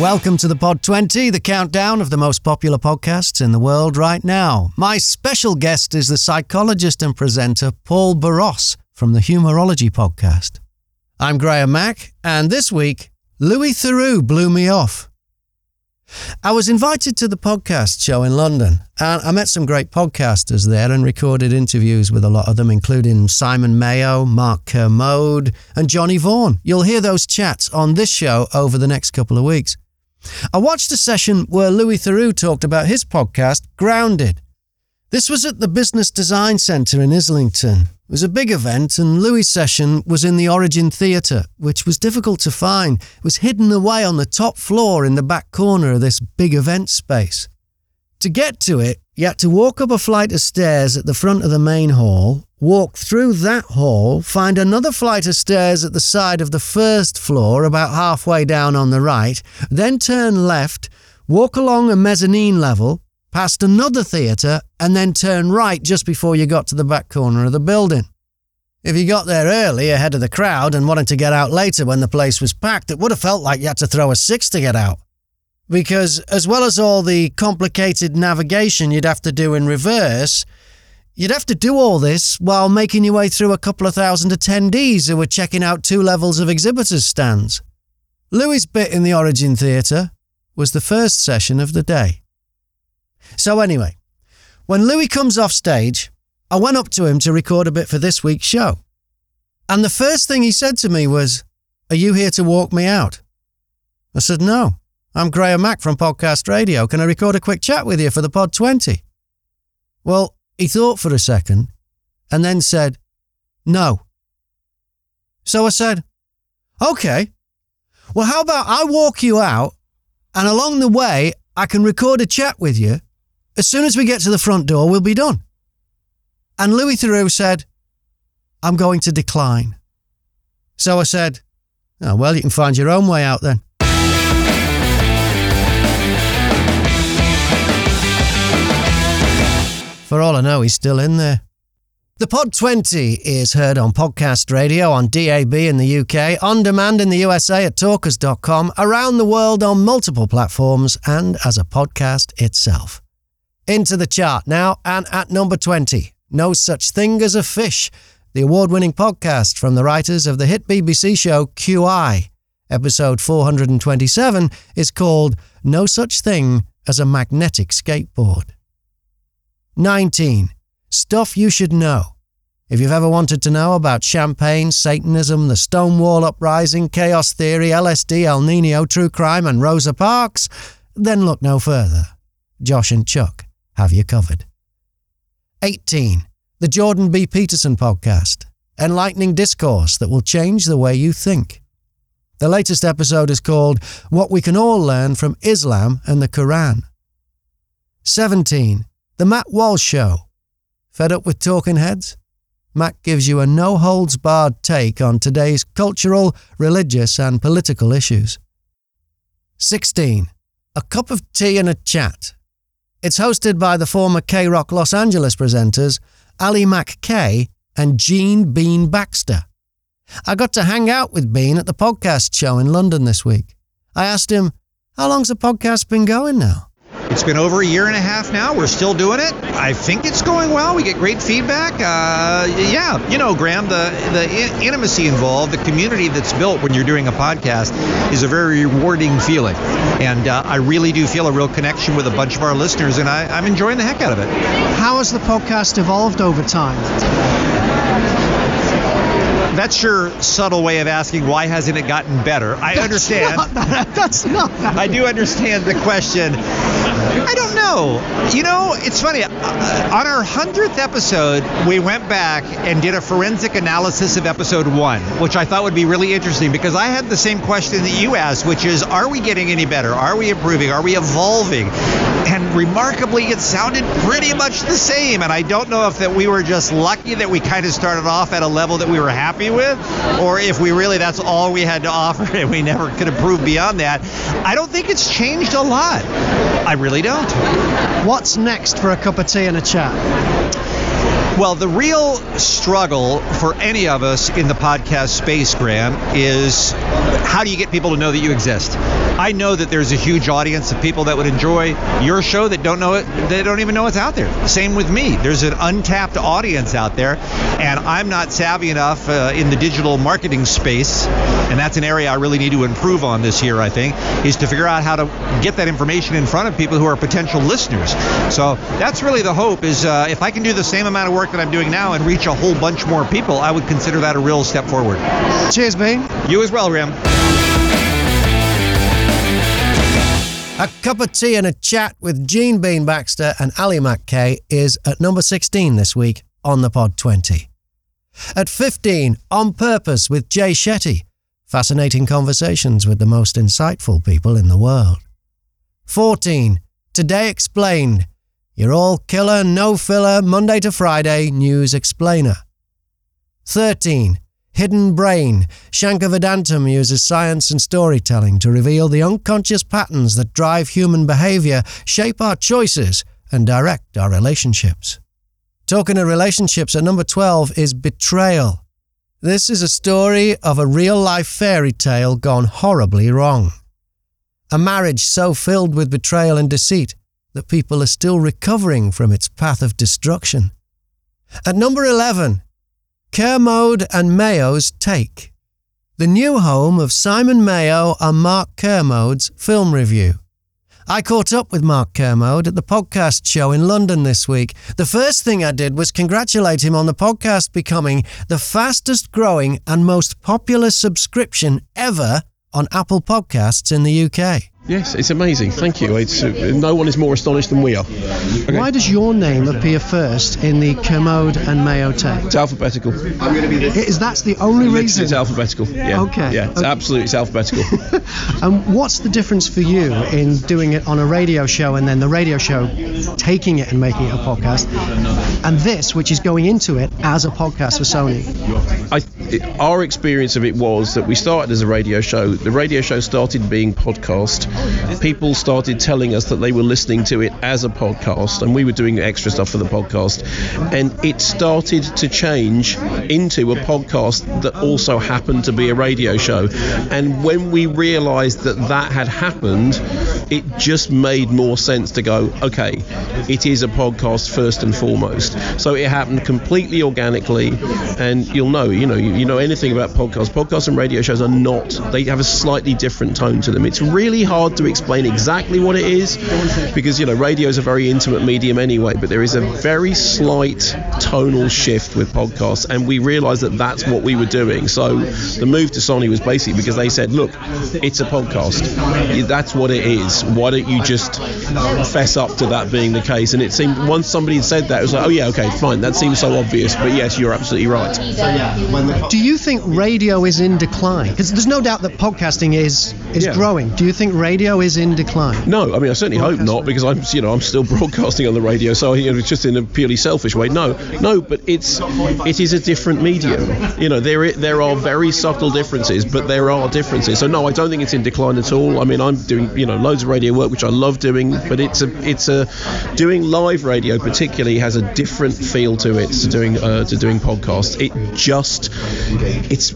Welcome to the Pod 20, the countdown of the most popular podcasts in the world right now. My special guest is the psychologist and presenter Paul Boross from the Humorology podcast. I'm Graham Mack, and this week, Louis Theroux blew me off. I was invited to the podcast show in London, and I met some great podcasters there and recorded interviews with a lot of them, including Simon Mayo, Mark Kermode, and Johnny Vaughan. You'll hear those chats on this show over the next couple of weeks. I watched a session where Louis Theroux talked about his podcast, Grounded. This was at the Business Design Centre in Islington. It was a big event, and Louis' session was in the Origin Theatre, which was difficult to find. It was hidden away on the top floor in the back corner of this big event space. To get to it, you had to walk up a flight of stairs at the front of the main hall, walk through that hall, find another flight of stairs at the side of the first floor, about halfway down on the right, then turn left, walk along a mezzanine level, past another theatre, and then turn right just before you got to the back corner of the building. If you got there early ahead of the crowd and wanted to get out later when the place was packed, it would have felt like you had to throw a six to get out. Because, as well as all the complicated navigation you'd have to do in reverse, You'd have to do all this while making your way through a couple of thousand attendees who were checking out two levels of exhibitors' stands. Louis' bit in the Origin Theatre was the first session of the day. So, anyway, when Louis comes off stage, I went up to him to record a bit for this week's show. And the first thing he said to me was, Are you here to walk me out? I said, No, I'm Graham Mack from Podcast Radio. Can I record a quick chat with you for the Pod 20? Well, he thought for a second and then said, No. So I said, Okay. Well, how about I walk you out and along the way, I can record a chat with you. As soon as we get to the front door, we'll be done. And Louis Theroux said, I'm going to decline. So I said, oh, Well, you can find your own way out then. For all I know, he's still in there. The Pod 20 is heard on podcast radio on DAB in the UK, on demand in the USA at talkers.com, around the world on multiple platforms, and as a podcast itself. Into the chart now, and at number 20, No Such Thing as a Fish, the award winning podcast from the writers of the hit BBC show QI. Episode 427 is called No Such Thing as a Magnetic Skateboard. 19. Stuff you should know. If you've ever wanted to know about champagne, Satanism, the Stonewall Uprising, chaos theory, LSD, El Nino, true crime, and Rosa Parks, then look no further. Josh and Chuck have you covered. 18. The Jordan B. Peterson Podcast. Enlightening discourse that will change the way you think. The latest episode is called What We Can All Learn from Islam and the Quran. 17. The Matt Walsh Show. Fed up with talking heads? Matt gives you a no holds barred take on today's cultural, religious, and political issues. 16. A Cup of Tea and a Chat. It's hosted by the former K Rock Los Angeles presenters Allie MacKay and Gene Bean Baxter. I got to hang out with Bean at the podcast show in London this week. I asked him, How long's the podcast been going now? It's been over a year and a half now. We're still doing it. I think it's going well. We get great feedback. Uh, yeah, you know, Graham, the the intimacy involved, the community that's built when you're doing a podcast, is a very rewarding feeling. And uh, I really do feel a real connection with a bunch of our listeners, and I, I'm enjoying the heck out of it. How has the podcast evolved over time? that's your subtle way of asking why hasn't it gotten better. I That's understand. not that. That's not that. I do understand the question. I don't know. You know, it's funny. Uh, on our 100th episode, we went back and did a forensic analysis of episode one, which I thought would be really interesting because I had the same question that you asked, which is are we getting any better? Are we improving? Are we evolving? And remarkably, it sounded pretty much the same. And I don't know if that we were just lucky that we kind of started off at a level that we were happy with, or if we really that's all we had to offer and we never could improve beyond that. I don't think it's changed a lot. I really don't. What's next for a cup of tea and a chat? Well, the real struggle for any of us in the podcast space, Graham, is how do you get people to know that you exist? I know that there's a huge audience of people that would enjoy your show that don't know it, they don't even know it's out there. Same with me. There's an untapped audience out there, and I'm not savvy enough uh, in the digital marketing space, and that's an area I really need to improve on this year, I think, is to figure out how to get that information in front of people who are potential listeners. So that's really the hope is uh, if I can do the same amount of work that I'm doing now and reach a whole bunch more people, I would consider that a real step forward. Cheers, Bean. You as well, Ram. A cup of tea and a chat with Gene Bean Baxter and Allie MacKay is at number 16 this week on the Pod 20. At 15, On Purpose with Jay Shetty. Fascinating conversations with the most insightful people in the world. 14, Today Explained. Your all killer, no filler, Monday to Friday news explainer. 13. Hidden Brain. Shankar Vedantam uses science and storytelling to reveal the unconscious patterns that drive human behavior, shape our choices, and direct our relationships. Talking of relationships at number 12 is Betrayal. This is a story of a real life fairy tale gone horribly wrong. A marriage so filled with betrayal and deceit that people are still recovering from its path of destruction. At number 11, Kermode and Mayo's Take. The new home of Simon Mayo and Mark Kermode's film review. I caught up with Mark Kermode at the podcast show in London this week. The first thing I did was congratulate him on the podcast becoming the fastest growing and most popular subscription ever on Apple Podcasts in the UK. Yes, it's amazing. Thank you. It's, uh, no one is more astonished than we are. Okay. Why does your name appear first in the Kermode and Mayo Take? It's alphabetical. Is that the only reason? it's alphabetical. Yeah. Okay, Yeah, it's okay. absolutely it's alphabetical. And what's the difference for you in doing it on a radio show and then the radio show taking it and making it a podcast, and this, which is going into it as a podcast for Sony? I, it, our experience of it was that we started as a radio show. The radio show started being podcast. People started telling us that they were listening to it as a podcast, and we were doing extra stuff for the podcast. And it started to change into a podcast that also happened to be a radio show. And when we realised that that had happened, it just made more sense to go, okay, it is a podcast first and foremost. So it happened completely organically, and you'll know, you know, you, you know anything about podcasts. Podcasts and radio shows are not; they have a slightly different tone to them. It's really hard to explain exactly what it is because you know radio is a very intimate medium anyway. But there is a very slight tonal shift with podcasts, and we realised that that's what we were doing. So the move to Sony was basically because they said, look, it's a podcast. That's what it is. Why don't you just fess up to that being the case? And it seemed once somebody said that, it was like, oh yeah, okay, fine. That seems so obvious, but yes, you're absolutely right. Do you think radio is in decline? Because there's no doubt that podcasting is is Yeah. growing. Do you think radio is in decline? No, I mean I certainly hope not because I'm you know I'm still broadcasting on the radio, so you know, it's just in a purely selfish way. No, no, but it's it is a different medium. You know there there are very subtle differences, but there are differences. So no, I don't think it's in decline at all. I mean I'm doing you know loads of radio work which I love doing, but it's a it's a doing live radio particularly has a different feel to it to doing uh, to doing podcasts. It just it's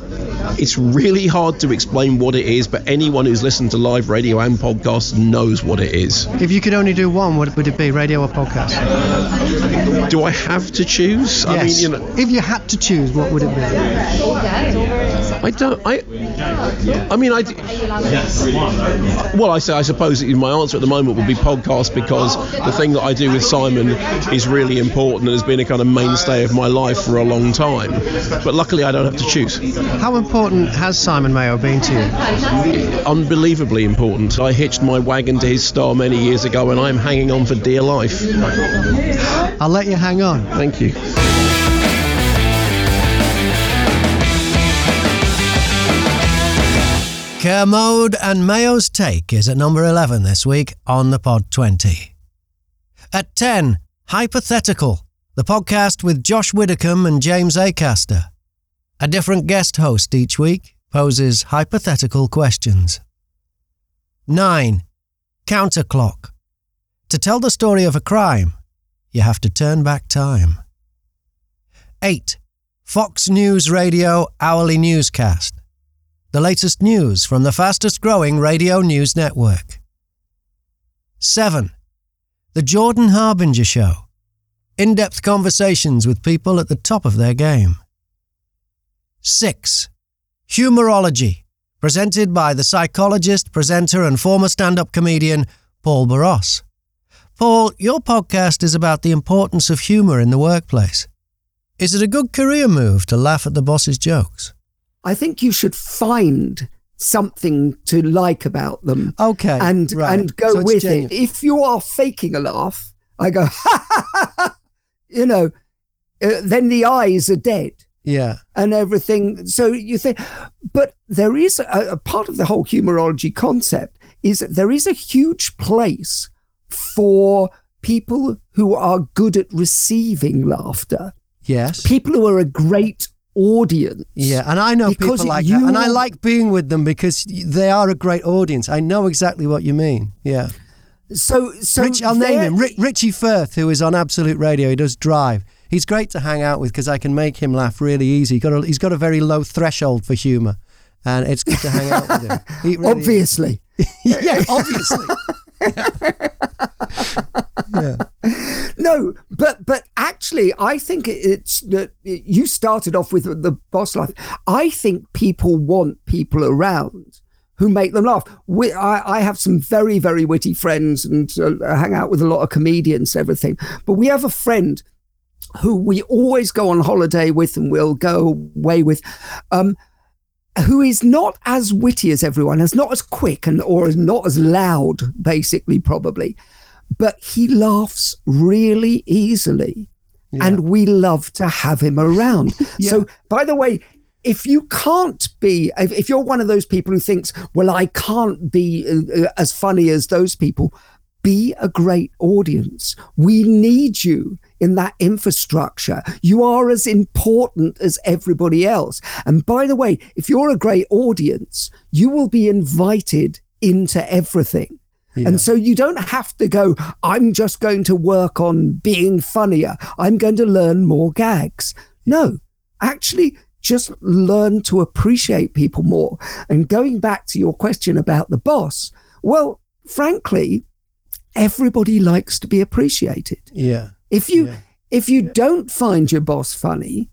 it's really hard to explain what it is, but anyone who's listened to live radio and podcasts knows what it is. If you could only do one, what would it be? Radio or podcast? Do I have to choose? I mean, yes. you know, If you had to choose, what would it be? I don't. I. I mean, I. Well, I say I suppose my answer at the moment would be podcast because the thing that I do with Simon is really important and has been a kind of mainstay of my life for a long time. But luckily, I don't have to choose. How important has Simon Mayo been to you? Unbelievably important. I hitched my wagon to his star many years ago, and I'm hanging on for dear life. I'll let you hang on. Thank you. Kermode and Mayo's Take is at number 11 this week on the Pod 20. At 10, Hypothetical, the podcast with Josh Widdicombe and James Acaster. A different guest host each week poses hypothetical questions. 9. Counterclock. To tell the story of a crime, you have to turn back time. 8. Fox News Radio Hourly Newscast. The latest news from the fastest growing radio news network. 7. The Jordan Harbinger Show. In depth conversations with people at the top of their game. 6. Humorology, presented by the psychologist, presenter, and former stand up comedian Paul Boross. Paul, your podcast is about the importance of humour in the workplace. Is it a good career move to laugh at the boss's jokes? I think you should find something to like about them. Okay. And right. and go So with genuine. it. If you are faking a laugh, I go, you know, uh, then the eyes are dead Yeah. and everything. So you think, but there is a, a part of the whole humorology concept is there is a huge place for people who are good at receiving laughter, Yes. people who are a great audience. Yeah, and I know people like you- that, and I like being with them because they are a great audience. I know exactly what you mean. Yeah, So, so Rich, I'll name him Ri- Richie Firth, who is on Absolute Radio. He does Drive. He's great to hang out with because I can make him laugh really easy. He's got a, he's got a very low threshold for humour, and it's good to hang out with him. Really- Obviously. yeah, obviously. yeah. No, but but actually, I think it's that you started off with the boss life. I think people want people around who make them laugh. We, I, I have some very very witty friends and uh, hang out with a lot of comedians, everything. But we have a friend who we always go on holiday with, and we'll go away with. Um, who is not as witty as everyone, is not as quick and or is not as loud, basically, probably, but he laughs really easily. And we love to have him around. So, by the way, if you can't be, if, if you're one of those people who thinks, well, I can't be uh, uh, as funny as those people, be a great audience. We need you in that infrastructure. You are as important as everybody else. And by the way, if you're a great audience, you will be invited into everything. And so you don't have to go, I'm just going to work on being funnier. I'm going to learn more gags. No, actually, just learn to appreciate people more. And going back to your question about the boss, well, frankly, everybody likes to be appreciated. Yeah. If you Yeah. if you don't find your boss funny,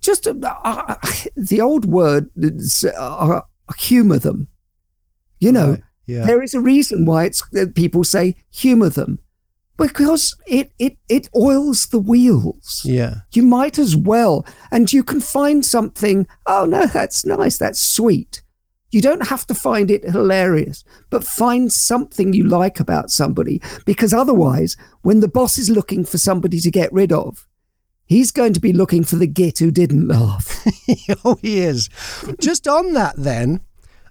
just uh, uh, the old word is, uh, humor them. You know, Right. Yeah. there is a reason why it's that people say humor them because it it it oils the wheels. Yeah. You might as well, and you can find something. Oh no, that's nice. That's sweet. You don't have to find it hilarious, but find something you like about somebody because otherwise, when the boss is looking for somebody to get rid of, he's going to be looking for the git who didn't laugh. oh, he is. Just on that, then,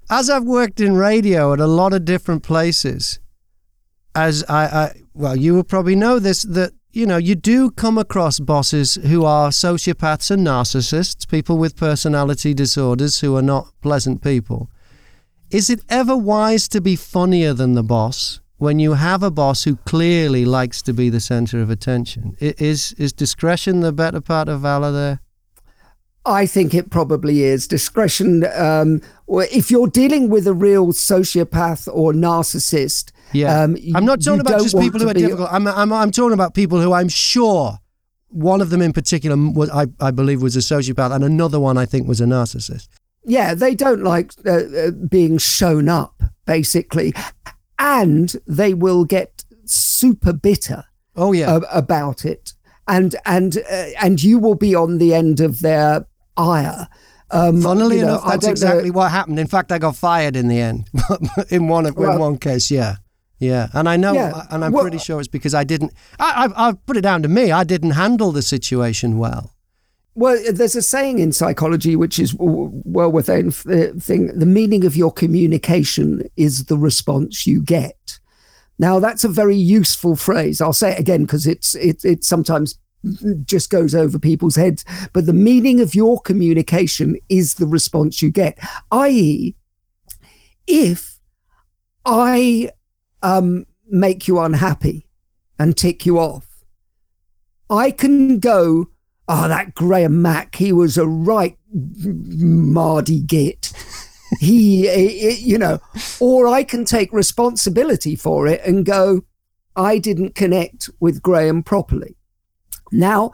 as I've worked in radio at a lot of different places, as I, I well, you will probably know this that you know you do come across bosses who are sociopaths and narcissists, people with personality disorders who are not pleasant people. Is it ever wise to be funnier than the boss when you have a boss who clearly likes to be the center of attention? Is is discretion the better part of valor there? I think it probably is discretion. Um, if you're dealing with a real sociopath or narcissist, Yeah, um, I'm not talking about just people who are be- difficult. I'm, I'm I'm talking about people who I'm sure one of them in particular was I, I believe was a sociopath, and another one I think was a narcissist. yeah, they don't like uh, uh, being shown up, basically, and they will get super bitter Oh yeah, uh, about it, and and uh, and you will be on the end of their ire. Um, funnily you know, enough, that's don't know- exactly what happened. In fact, I got fired in the end in one of, in one case. Yeah, yeah, and I know, Yeah, and I'm well- pretty sure it's because I didn't. I, I I put it down to me. I didn't handle the situation well. Well, there's a saying in psychology which is well within the thing. The meaning of your communication is the response you get. Now, that's a very useful phrase. I'll say it again because it's it it sometimes just goes over people's heads. But the meaning of your communication is the response you get. I.e., if I um, make you unhappy and tick you off, I can go oh, that Graham Mack, he was a right Mardy git. He, it, you know, or I can take responsibility for it and go, I didn't connect with Graham properly. Now,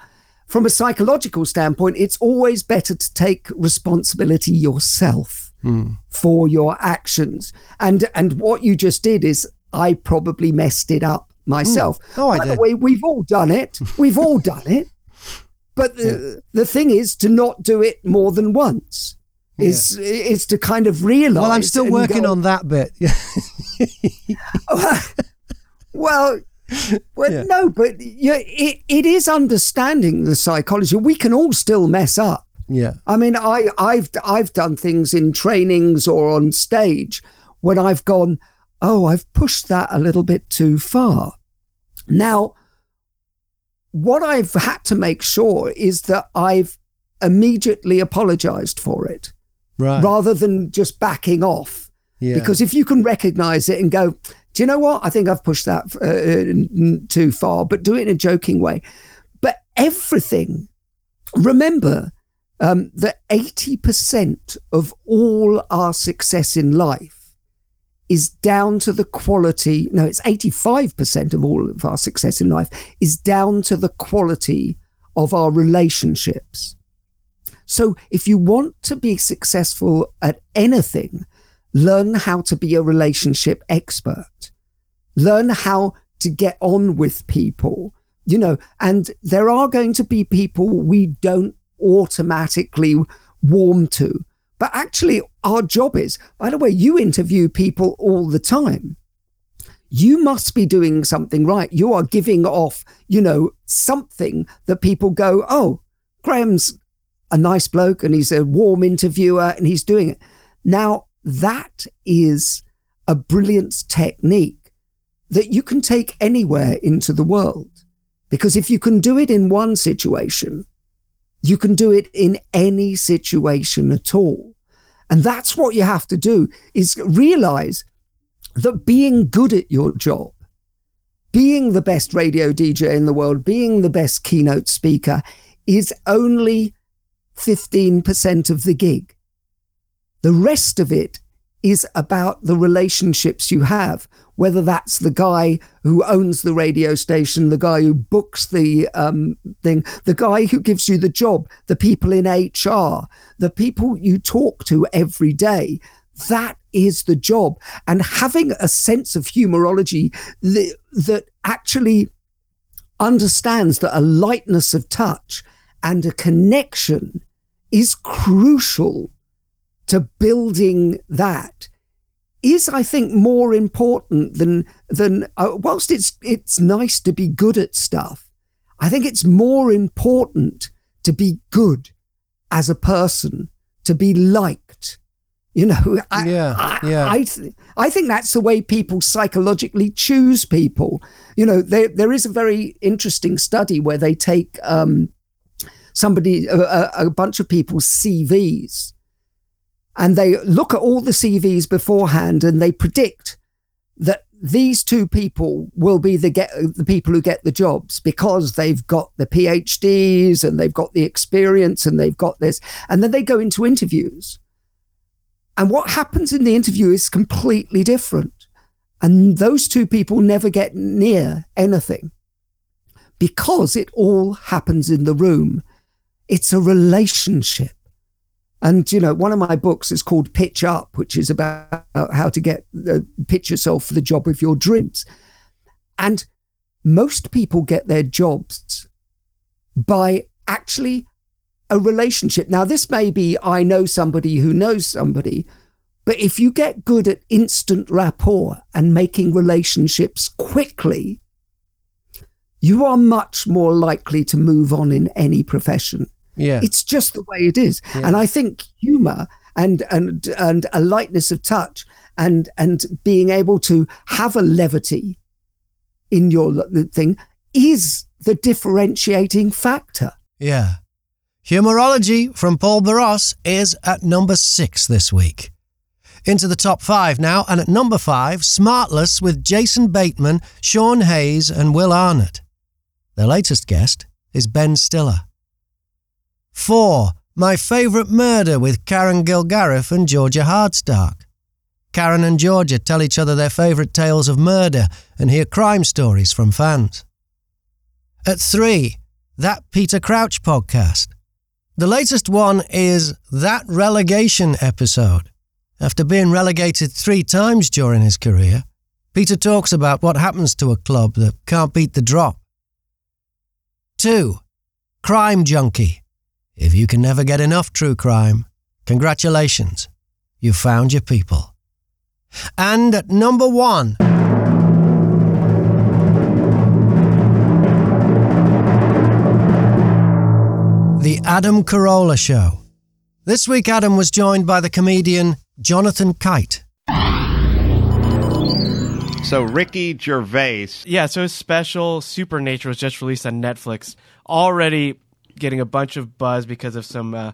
from a psychological standpoint, it's always better to take responsibility yourself mm. for your actions. And and what you just did is I probably messed it up myself. Mm. Oh, I By did. the way, we've all done it. We've all done it. But the, yeah. the thing is to not do it more than once. Is yeah. is to kind of realize. Well, I'm still working go, on that bit. well, well, yeah. no, but yeah, it, it is understanding the psychology. We can all still mess up. Yeah. I mean, I, I've I've done things in trainings or on stage when I've gone, oh, I've pushed that a little bit too far. Now, what I've had to make sure is that I've immediately apologized for it right. rather than just backing off. Yeah. Because if you can recognize it and go, do you know what? I think I've pushed that uh, too far, but do it in a joking way. But everything, remember um, that 80% of all our success in life is down to the quality. No, it's 85% of all of our success in life is down to the quality of our relationships. So if you want to be successful at anything, learn how to be a relationship expert, learn how to get on with people, you know, and there are going to be people we don't automatically warm to. But actually, our job is, by the way, you interview people all the time. You must be doing something right. You are giving off, you know, something that people go, oh, Graham's a nice bloke and he's a warm interviewer and he's doing it. Now, that is a brilliant technique that you can take anywhere into the world. Because if you can do it in one situation, you can do it in any situation at all. And that's what you have to do is realize that being good at your job, being the best radio DJ in the world, being the best keynote speaker is only 15% of the gig. The rest of it is about the relationships you have, whether that's the guy who owns the radio station, the guy who books the um, thing, the guy who gives you the job, the people in HR, the people you talk to every day. That is the job. And having a sense of humorology that, that actually understands that a lightness of touch and a connection is crucial to building that is, I think, more important than than uh, whilst it's it's nice to be good at stuff. I think it's more important to be good as a person, to be liked. You know, I, yeah, I, yeah. I, th- I think that's the way people psychologically choose people. You know, there there is a very interesting study where they take um, somebody a, a bunch of people's CVs and they look at all the CVs beforehand and they predict that these two people will be the get the people who get the jobs because they've got the PhDs and they've got the experience and they've got this. And then they go into interviews. And what happens in the interview is completely different. And those two people never get near anything because it all happens in the room it's a relationship and, you know, one of my books is called Pitch Up, which is about how to get uh, pitch yourself for the job of your dreams. And most people get their jobs by actually a relationship. Now, this may be I know somebody who knows somebody, but if you get good at instant rapport and making relationships quickly, you are much more likely to move on in any profession. Yeah. It's just the way it is. Yeah. And I think humor and and and a lightness of touch and and being able to have a levity in your thing is the differentiating factor. Yeah. Humorology from Paul Boross is at number six this week. Into the top five now, and at number five, Smartless with Jason Bateman, Sean Hayes, and Will Arnett. Their latest guest is Ben Stiller. 4. My Favourite Murder with Karen Kilgariff and Georgia Hardstark. Karen and Georgia tell each other their favourite tales of murder and hear crime stories from fans. At 3. That Peter Crouch podcast. The latest one is That Relegation episode. After being relegated three times during his career, Peter talks about what happens to a club that can't beat the drop. 2. Crime Junkie. If you can never get enough true crime, congratulations, you've found your people. And at number one, The Adam Carolla Show. This week, Adam was joined by the comedian Jonathan Kite. So Ricky Gervais, Yeah, so his special Supernature was just released on Netflix. Already getting a bunch of buzz because of some uh,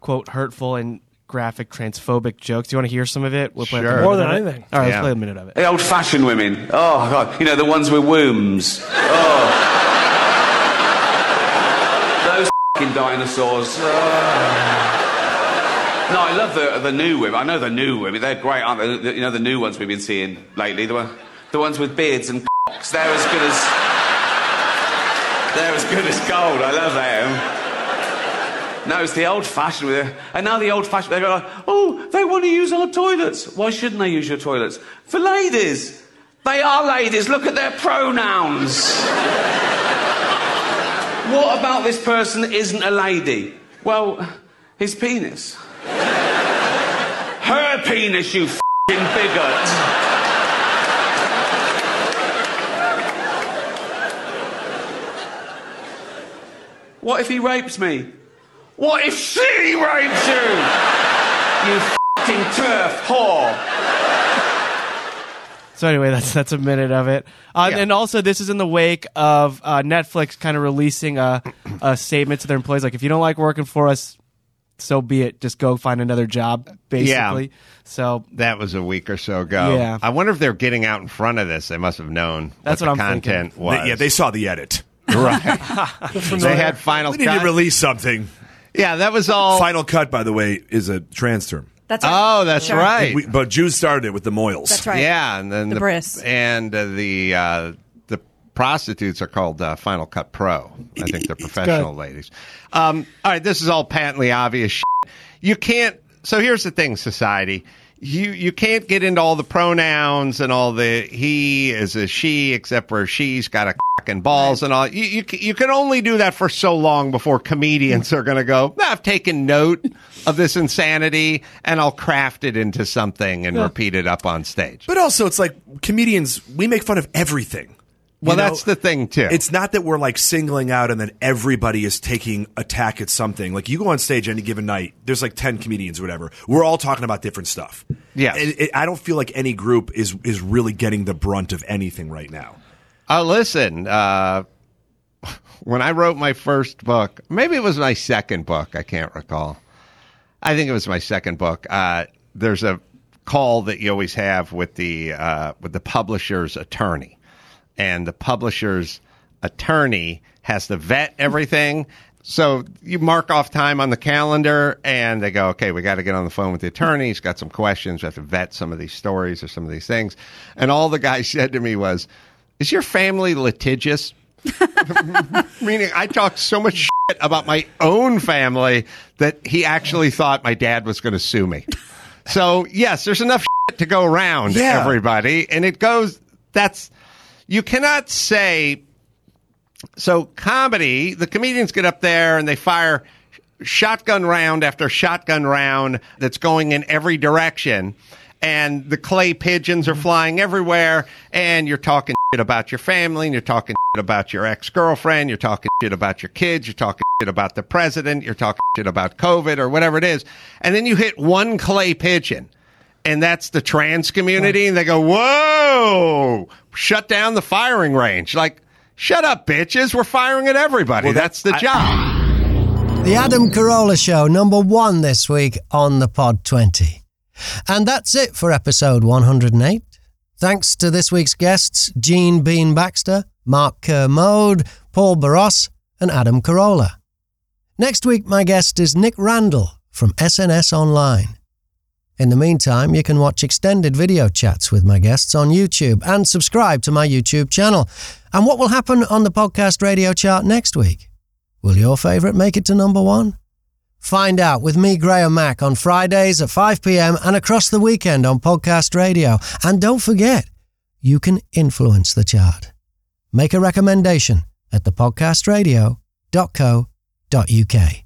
quote hurtful and graphic transphobic jokes. Do you want to hear some of it? We'll play Sure. a More minute than of it. anything. All right, Yeah. let's play a minute of it. The old fashioned women. Oh, God. You know, the ones with wombs. Oh. Those fing dinosaurs. Oh. No, I love the, the new women. I know the new women. They're great, aren't they? The- You know, the new ones we've been seeing lately. The, one, the ones with beards and cocks. They're as good as. They're as good as gold. I love them. No, it's the old fashioned with it. And now the old fashioned, they go oh, they want to use our toilets. Why shouldn't they use your toilets? For ladies. They are ladies. Look at their pronouns. what about this person isn't a lady? Well, his penis. Her penis, you fing bigot. What if he rapes me? What if she rapes you? You fucking TERF whore. So anyway, that's that's a minute of it. Uh, Yeah. And also, this is in the wake of uh, Netflix kind of releasing a, a statement to their employees, like if you don't like working for us, so be it. Just go find another job, basically. So that was a week or so ago. Yeah. I wonder if they're getting out in front of this. They must have known That's what, what the I'm thinking. content was. They- yeah, they saw the edit. Right. they had final We need cut. to release something. yeah, that was all. Final cut, by the way, is a trans term. That's right. Oh, that's Sure. right. We, but Jews started it with the mohels. That's right. Yeah, and then The bris. and uh, the uh, the prostitutes are called uh, Final Cut Pro. I think they're professional ladies. Um, all right, this is all patently obvious. Shit. You can't. So here's the thing, society. You you can't get into all the pronouns and all the he is a she, except for she's got a cock and balls and all. You, you you can only do that for so long before comedians are going to go. "Nah, I've taken note of this insanity and I'll craft it into something and repeat it up on stage. But also, it's like comedians, we make fun of everything. Well, know? that's the thing too. It's not that we're like singling out and then everybody is taking attack at something. Like you go on stage any given night, there's like 10 comedians or whatever. We're all talking about different stuff. Yeah, it, I don't feel like any group is is really getting the brunt of anything right now. Oh, listen. Uh, when I wrote my first book, maybe it was my second book. I can't recall. I think it was my second book. Uh, there's a call that you always have with the uh, with the publisher's attorney, and the publisher's attorney has to vet everything. So you mark off time on the calendar, and they go, "Okay, we got to get on the phone with the attorney. He's got some questions. We have to vet some of these stories or some of these things." And all the guy said to me was, "Is your family litigious?" Meaning, I talked so much shit about my own family that he actually thought my dad was going to sue me. So, yes, there's enough shit to go around, Yeah. everybody. And it goes, that's, you cannot say, so comedy, the comedians get up there and they fire shotgun round after shotgun round that's going in every direction. And the clay pigeons are mm-hmm. flying everywhere. And you're talking shit about your family and you're talking shit about your ex girlfriend. You're talking shit about your kids. You're talking shit about the president. You're talking shit about COVID or whatever it is. And then you hit one clay pigeon and that's the trans community, and they go, "Whoa, shut down the firing range!" Like, shut up, bitches. We're firing at everybody. Well, that's the I- job. The Adam Carolla Show, number one this week on the Pod 20. And that's it for episode 108. Thanks to this week's guests, Gene Bean Baxter, Mark Kermode, Paul Boross, and Adam Carolla. Next week, my guest is Nick Randall from SNS Online. In the meantime, you can watch extended video chats with my guests on YouTube and subscribe to my YouTube channel. And what will happen on the podcast radio chart next week? Will your favourite make it to number one? Find out with me, Graham Mack, on Fridays at 5 pm and across the weekend on podcast radio. And don't forget, you can influence the chart. Make a recommendation at thepodcastradio.co.uk.